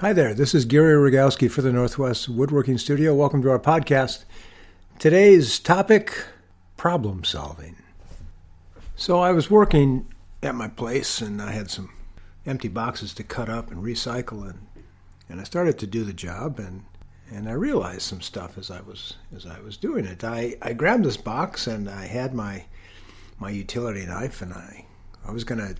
Hi there, this is Gary Rogowski for the Northwest Woodworking Studio. Welcome to our podcast. Today's topic problem solving. So, I was working at my place and I had some empty boxes to cut up and recycle and and I started to do the job and and I realized some stuff as I was as I was doing it. I, I grabbed this box and I had my my utility knife and I I was gonna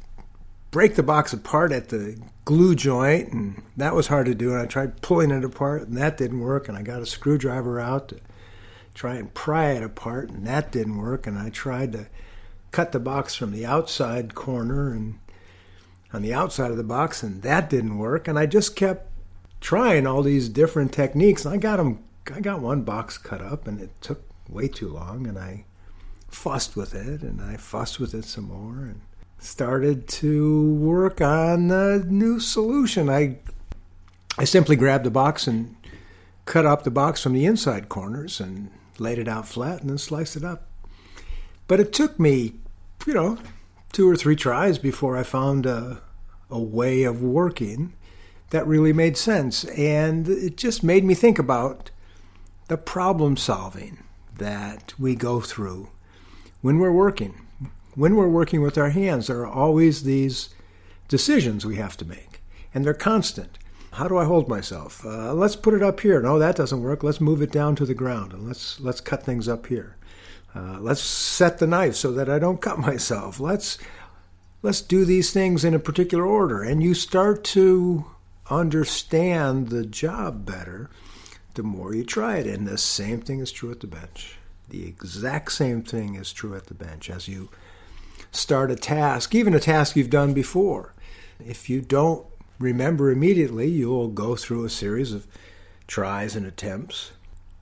break the box apart at the glue joint, and that was hard to do. And I tried pulling it apart, and that didn't work. And I got a screwdriver out to try and pry it apart, and that didn't work. And I tried to cut the box from the outside corner and on the outside of the box, and that didn't work. And I just kept trying all these different techniques. And I got them. I got one box cut up, and it took way too long. And I fussed with it, and I fussed with it some more, and started to work on a new solution. I I simply grabbed the box and cut up the box from the inside corners and laid it out flat and then sliced it up. But it took me, you know, two or three tries before I found a, a way of working that really made sense. And it just made me think about the problem solving that we go through when we're working when we're working with our hands, there are always these decisions we have to make, and they're constant. How do I hold myself? Uh, let's put it up here. No, that doesn't work. Let's move it down to the ground, and let's let's cut things up here. Uh, let's set the knife so that I don't cut myself. Let's let's do these things in a particular order, and you start to understand the job better the more you try it. And the same thing is true at the bench. The exact same thing is true at the bench as you start a task, even a task you've done before. If you don't remember immediately, you'll go through a series of tries and attempts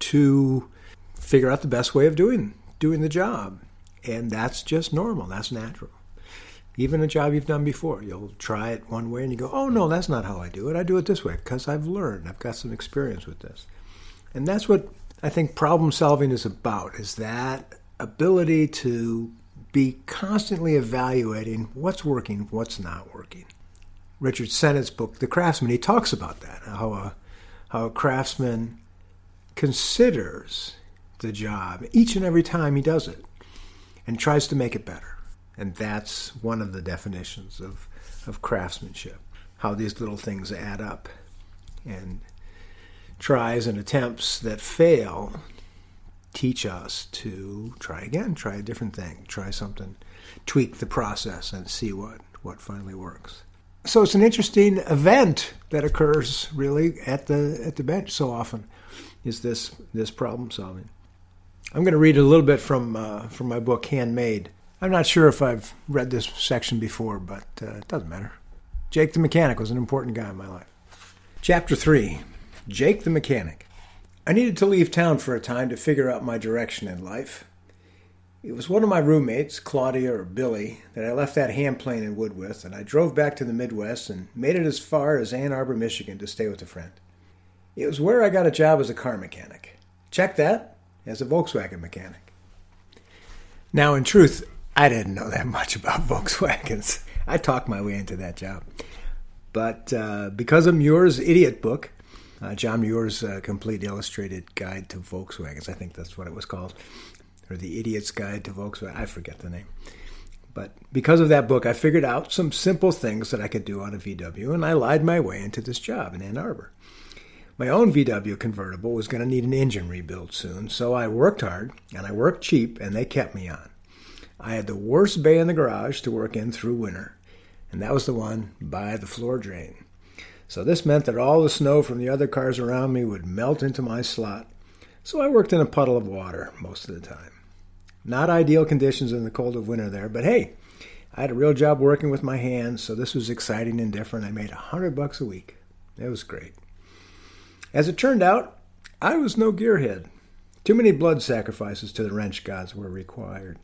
to figure out the best way of doing doing the job. And that's just normal. That's natural. Even a job you've done before, you'll try it one way and you go, "Oh no, that's not how I do it. I do it this way because I've learned. I've got some experience with this." And that's what I think problem solving is about is that ability to be constantly evaluating what's working, what's not working. Richard Sennett's book, The Craftsman, he talks about that, how a, how a craftsman considers the job each and every time he does it and tries to make it better. And that's one of the definitions of, of craftsmanship, how these little things add up. And tries and attempts that fail teach us to try again, try a different thing, try something, tweak the process and see what, what finally works. So it's an interesting event that occurs really at the at the bench so often is this this problem solving. I'm going to read a little bit from uh, from my book Handmade. I'm not sure if I've read this section before, but uh, it doesn't matter. Jake the mechanic was an important guy in my life. Chapter 3 Jake the mechanic. I needed to leave town for a time to figure out my direction in life. It was one of my roommates, Claudia or Billy, that I left that hand plane in Wood with, and I drove back to the Midwest and made it as far as Ann Arbor, Michigan to stay with a friend. It was where I got a job as a car mechanic. Check that, as a Volkswagen mechanic. Now, in truth, I didn't know that much about Volkswagens. I talked my way into that job. But uh, because of Muir's idiot book, uh, John Muir's uh, complete illustrated guide to Volkswagens. I think that's what it was called, or the Idiot's Guide to Volkswagen. I forget the name. But because of that book, I figured out some simple things that I could do on a VW, and I lied my way into this job in Ann Arbor. My own VW convertible was going to need an engine rebuild soon, so I worked hard and I worked cheap, and they kept me on. I had the worst bay in the garage to work in through winter, and that was the one by the floor drain. So this meant that all the snow from the other cars around me would melt into my slot. So I worked in a puddle of water most of the time. Not ideal conditions in the cold of winter there, but hey, I had a real job working with my hands, so this was exciting and different. I made a hundred bucks a week. It was great. As it turned out, I was no gearhead. Too many blood sacrifices to the wrench gods were required.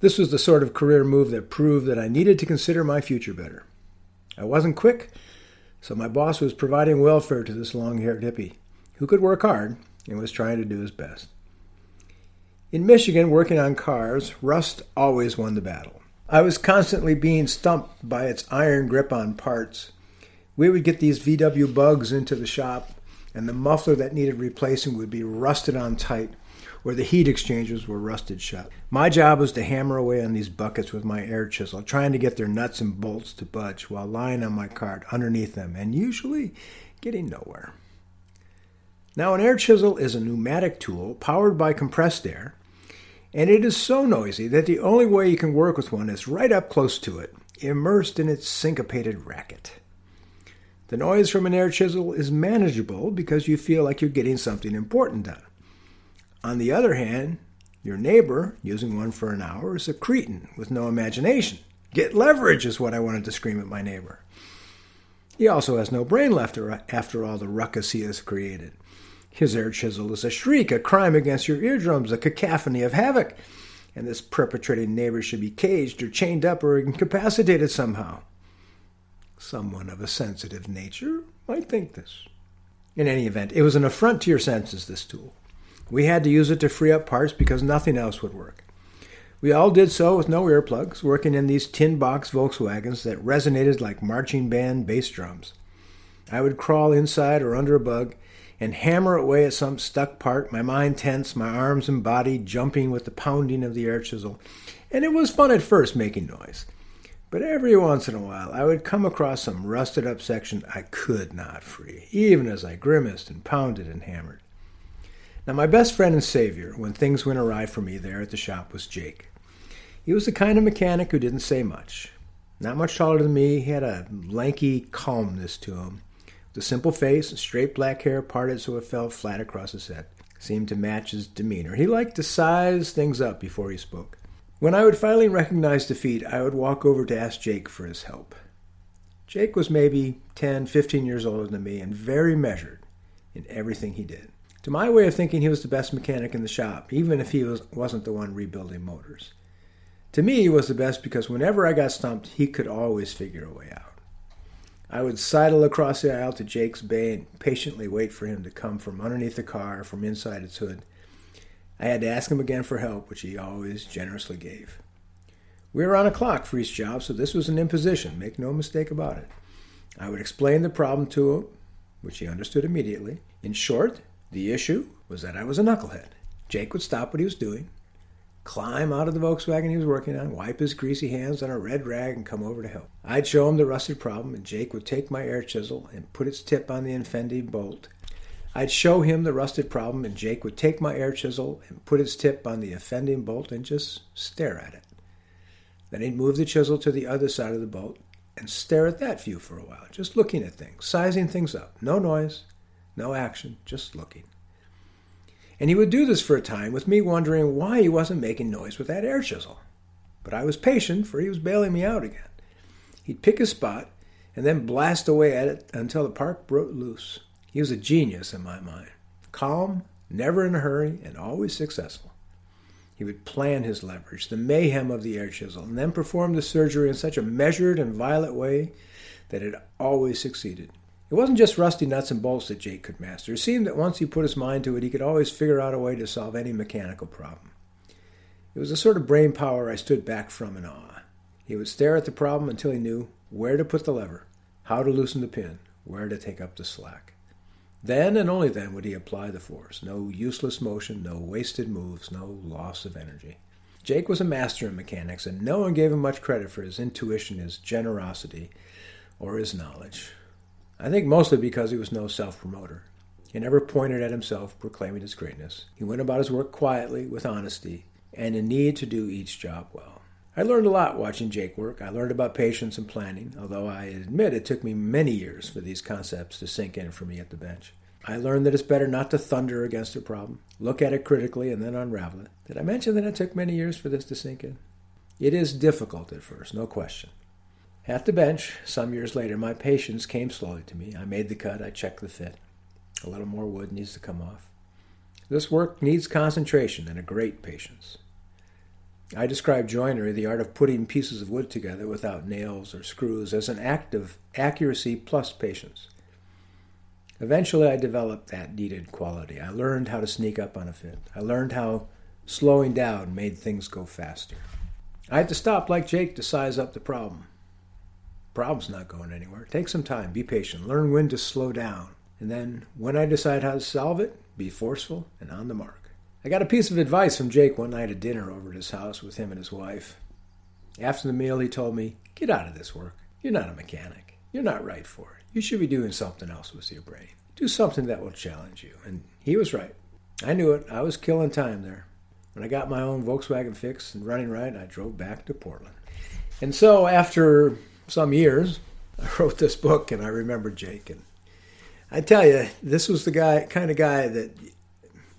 This was the sort of career move that proved that I needed to consider my future better. I wasn't quick, so my boss was providing welfare to this long haired hippie who could work hard and was trying to do his best. In Michigan, working on cars, rust always won the battle. I was constantly being stumped by its iron grip on parts, We would get these VW bugs into the shop, and the muffler that needed replacing would be rusted on tight, or the heat exchangers were rusted shut. My job was to hammer away on these buckets with my air chisel, trying to get their nuts and bolts to budge while lying on my cart underneath them, and usually getting nowhere. Now, an air chisel is a pneumatic tool powered by compressed air, and it is so noisy that the only way you can work with one is right up close to it, immersed in its syncopated racket. The noise from an air chisel is manageable because you feel like you're getting something important done. On the other hand, your neighbor, using one for an hour, is a cretin with no imagination. Get leverage is what I wanted to scream at my neighbor. He also has no brain left after all the ruckus he has created. His air chisel is a shriek, a crime against your eardrums, a cacophony of havoc, and this perpetrating neighbor should be caged or chained up or incapacitated somehow. Someone of a sensitive nature might think this. In any event, it was an affront to your senses, this tool. We had to use it to free up parts because nothing else would work. We all did so with no earplugs, working in these tin box Volkswagens that resonated like marching band bass drums. I would crawl inside or under a bug and hammer away at some stuck part, my mind tense, my arms and body jumping with the pounding of the air chisel. And it was fun at first making noise. But every once in a while, I would come across some rusted up section I could not free, even as I grimaced and pounded and hammered. Now, my best friend and savior, when things went awry for me there at the shop, was Jake. He was the kind of mechanic who didn't say much. Not much taller than me, he had a lanky calmness to him. The simple face and straight black hair parted so it fell flat across his head seemed to match his demeanor. He liked to size things up before he spoke. When I would finally recognize defeat, I would walk over to ask Jake for his help. Jake was maybe 10, 15 years older than me and very measured in everything he did. To my way of thinking, he was the best mechanic in the shop, even if he was, wasn't the one rebuilding motors. To me, he was the best because whenever I got stumped, he could always figure a way out. I would sidle across the aisle to Jake's bay and patiently wait for him to come from underneath the car, from inside its hood, I had to ask him again for help, which he always generously gave. We were on a clock for each job, so this was an imposition, make no mistake about it. I would explain the problem to him, which he understood immediately. In short, the issue was that I was a knucklehead. Jake would stop what he was doing, climb out of the Volkswagen he was working on, wipe his greasy hands on a red rag, and come over to help. I'd show him the rusted problem, and Jake would take my air chisel and put its tip on the offending bolt I'd show him the rusted problem, and Jake would take my air chisel and put its tip on the offending bolt and just stare at it. Then he'd move the chisel to the other side of the bolt and stare at that view for a while, just looking at things, sizing things up. No noise, no action, just looking. And he would do this for a time with me wondering why he wasn't making noise with that air chisel. But I was patient, for he was bailing me out again. He'd pick a spot and then blast away at it until the part broke loose. He was a genius in my mind. Calm, never in a hurry, and always successful. He would plan his leverage, the mayhem of the air chisel, and then perform the surgery in such a measured and violent way that it always succeeded. It wasn't just rusty nuts and bolts that Jake could master. It seemed that once he put his mind to it, he could always figure out a way to solve any mechanical problem. It was a sort of brain power I stood back from in awe. He would stare at the problem until he knew where to put the lever, how to loosen the pin, where to take up the slack. Then and only then would he apply the force. No useless motion, no wasted moves, no loss of energy. Jake was a master in mechanics, and no one gave him much credit for his intuition, his generosity, or his knowledge. I think mostly because he was no self promoter. He never pointed at himself, proclaiming his greatness. He went about his work quietly, with honesty, and a need to do each job well. I learned a lot watching Jake work. I learned about patience and planning, although I admit it took me many years for these concepts to sink in for me at the bench. I learned that it's better not to thunder against a problem, look at it critically, and then unravel it. Did I mention that it took many years for this to sink in? It is difficult at first, no question. At the bench, some years later, my patience came slowly to me. I made the cut, I checked the fit. A little more wood needs to come off. This work needs concentration and a great patience. I describe joinery, the art of putting pieces of wood together without nails or screws, as an act of accuracy plus patience. Eventually, I developed that needed quality. I learned how to sneak up on a fit. I learned how slowing down made things go faster. I had to stop like Jake to size up the problem. Problem's not going anywhere. Take some time, be patient, learn when to slow down. And then when I decide how to solve it, be forceful and on the mark. I got a piece of advice from Jake one night at dinner over at his house with him and his wife. After the meal, he told me, Get out of this work. You're not a mechanic. You're not right for it. You should be doing something else with your brain. Do something that will challenge you. And he was right. I knew it. I was killing time there. When I got my own Volkswagen fixed and running right, I drove back to Portland. And so after some years, I wrote this book and I remember Jake. And I tell you, this was the guy, kind of guy that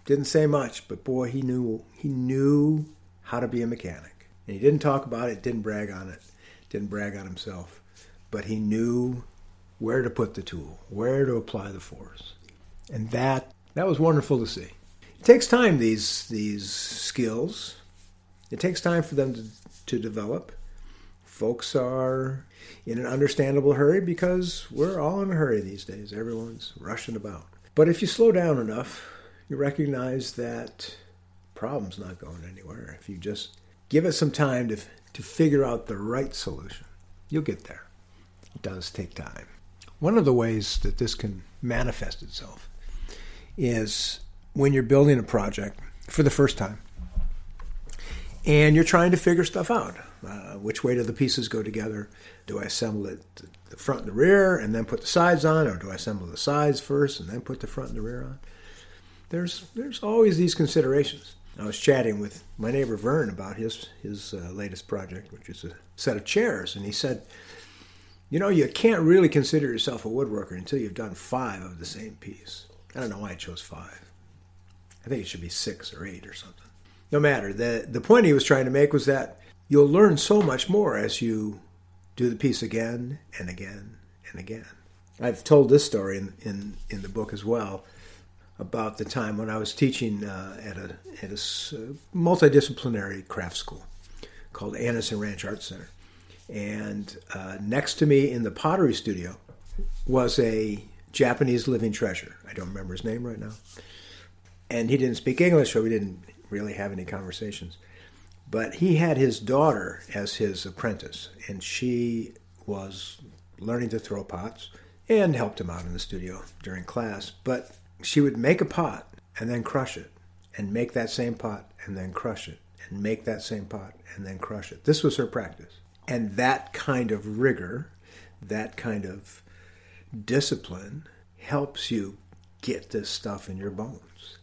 didn't say much, but boy, he knew he knew how to be a mechanic. And he didn't talk about it, didn't brag on it, didn't brag on himself, but he knew where to put the tool, where to apply the force. And that that was wonderful to see. It takes time these these skills. It takes time for them to, to develop. Folks are in an understandable hurry because we're all in a hurry these days. Everyone's rushing about. But if you slow down enough, you recognize that problem's not going anywhere. If you just give it some time to, to figure out the right solution, you'll get there. It does take time. One of the ways that this can manifest itself is when you're building a project for the first time and you're trying to figure stuff out. Uh, which way do the pieces go together? Do I assemble it the front and the rear and then put the sides on, or do I assemble the sides first and then put the front and the rear on? there's there's always these considerations. I was chatting with my neighbor Vern about his his uh, latest project, which is a set of chairs, and he said, "You know, you can't really consider yourself a woodworker until you've done five of the same piece." I don't know why I chose five. I think it should be six or eight or something. No matter. the The point he was trying to make was that you'll learn so much more as you do the piece again and again and again. I've told this story in in, in the book as well about the time when I was teaching uh, at a at a uh, multidisciplinary craft school called Anderson Ranch Art Center, and uh, next to me in the pottery studio was a Japanese living treasure. I don't remember his name right now, and he didn't speak English, so we didn't really have any conversations. But he had his daughter as his apprentice, and she was learning to throw pots and helped him out in the studio during class. But she would make a pot and then crush it, and make that same pot and then crush it, and make that same pot and then crush it. This was her practice. And that kind of rigor, that kind of discipline helps you get this stuff in your bones,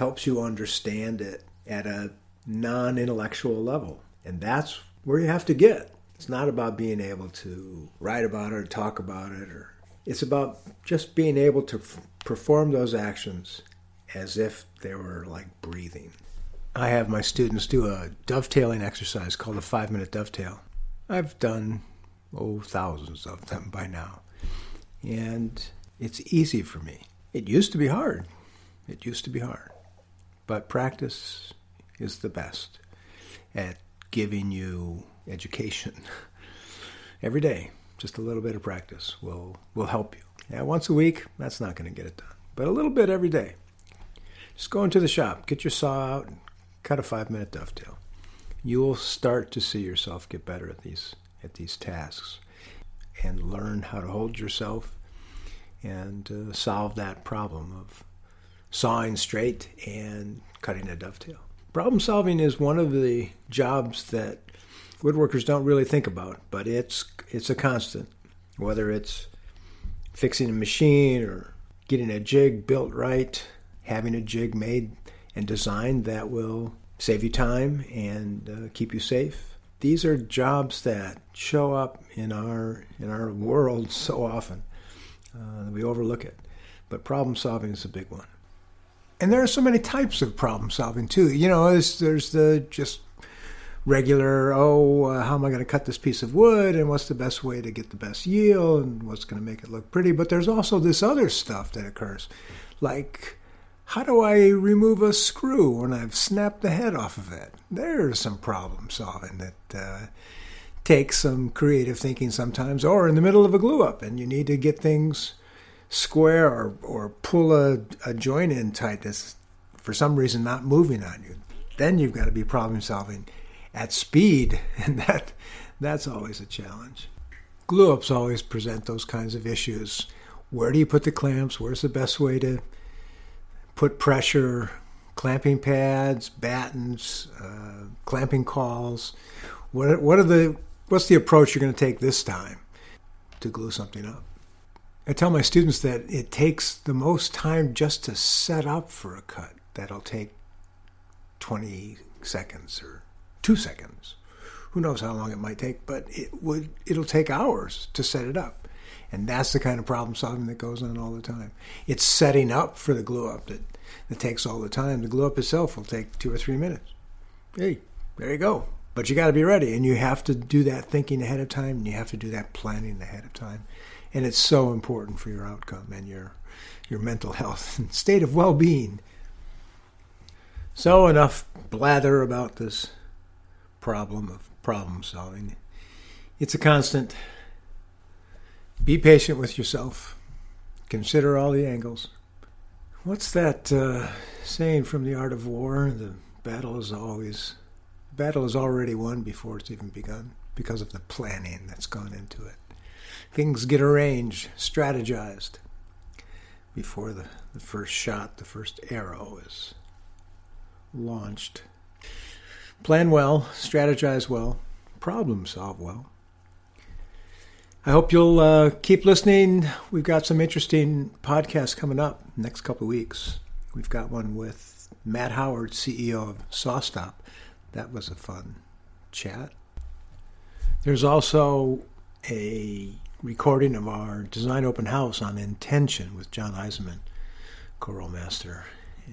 helps you understand it at a non intellectual level. And that's where you have to get. It's not about being able to write about it or talk about it or it's about just being able to f- perform those actions as if they were like breathing. I have my students do a dovetailing exercise called a five minute dovetail. I've done, oh, thousands of them by now. And it's easy for me. It used to be hard. It used to be hard. But practice is the best at giving you education every day just a little bit of practice will will help you. Yeah, once a week, that's not going to get it done, but a little bit every day. Just go into the shop, get your saw out, and cut a five minute dovetail. You will start to see yourself get better at these at these tasks, and learn how to hold yourself and uh, solve that problem of sawing straight and cutting a dovetail. Problem solving is one of the jobs that woodworkers don't really think about, but it's it's a constant. Whether it's fixing a machine or getting a jig built right, having a jig made and designed that will save you time and uh, keep you safe. These are jobs that show up in our in our world so often. Uh, we overlook it, but problem solving is a big one. And there are so many types of problem solving too. You know, there's, there's the just regular, oh, uh, how am I going to cut this piece of wood and what's the best way to get the best yield and what's going to make it look pretty. But there's also this other stuff that occurs, like how do I remove a screw when I've snapped the head off of it? There's some problem solving that uh, takes some creative thinking sometimes, or in the middle of a glue up and you need to get things square or, or pull a, a joint in tight that's for some reason not moving on you. Then you've got to be problem solving at speed, and that that's always a challenge. glue ups always present those kinds of issues. Where do you put the clamps? Where's the best way to put pressure? Clamping pads, battens, uh, clamping cauls. What what are the what's the approach you're going to take this time to glue something up? I tell my students that it takes the most time just to set up for a cut. That'll take 20 seconds or two seconds. Who knows how long it might take, but it would it'll take hours to set it up. And that's the kind of problem solving that goes on all the time. It's setting up for the glue up that, that takes all the time. The glue up itself will take two or three minutes. Hey, there you go. But you got to be ready, and you have to do that thinking ahead of time, and you have to do that planning ahead of time. And it's so important for your outcome and your your mental health and state of well-being. So enough blather about this problem of problem solving. It's a constant. Be patient with yourself. Consider all the angles. What's that uh, saying from the art of war? The battle is always battle is already won before it's even begun because of the planning that's gone into it. Things get arranged, strategized before the, the first shot, the first arrow is launched. Plan well, strategize well, problem solve well. I hope you'll uh, keep listening. We've got some interesting podcasts coming up next couple of weeks. We've got one with Matt Howard, CEO of SawStop. That was a fun chat. There's also a recording of our design open house on intention with John Eisenman, choral master,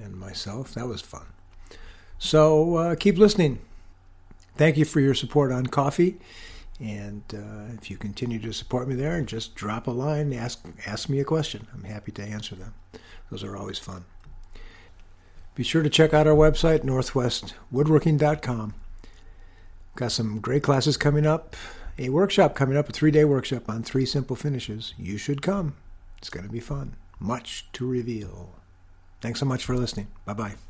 and myself. That was fun. So uh, keep listening. Thank you for your support on Ko-fi. And uh, if you continue to support me there, just drop a line, ask ask me a question. I'm happy to answer them. Those are always fun. Be sure to check out our website, northwestwoodworking.com. Got some great classes coming up. A workshop coming up, a three day workshop on three simple finishes. You should come. It's going to be fun. Much to reveal. Thanks so much for listening. Bye bye.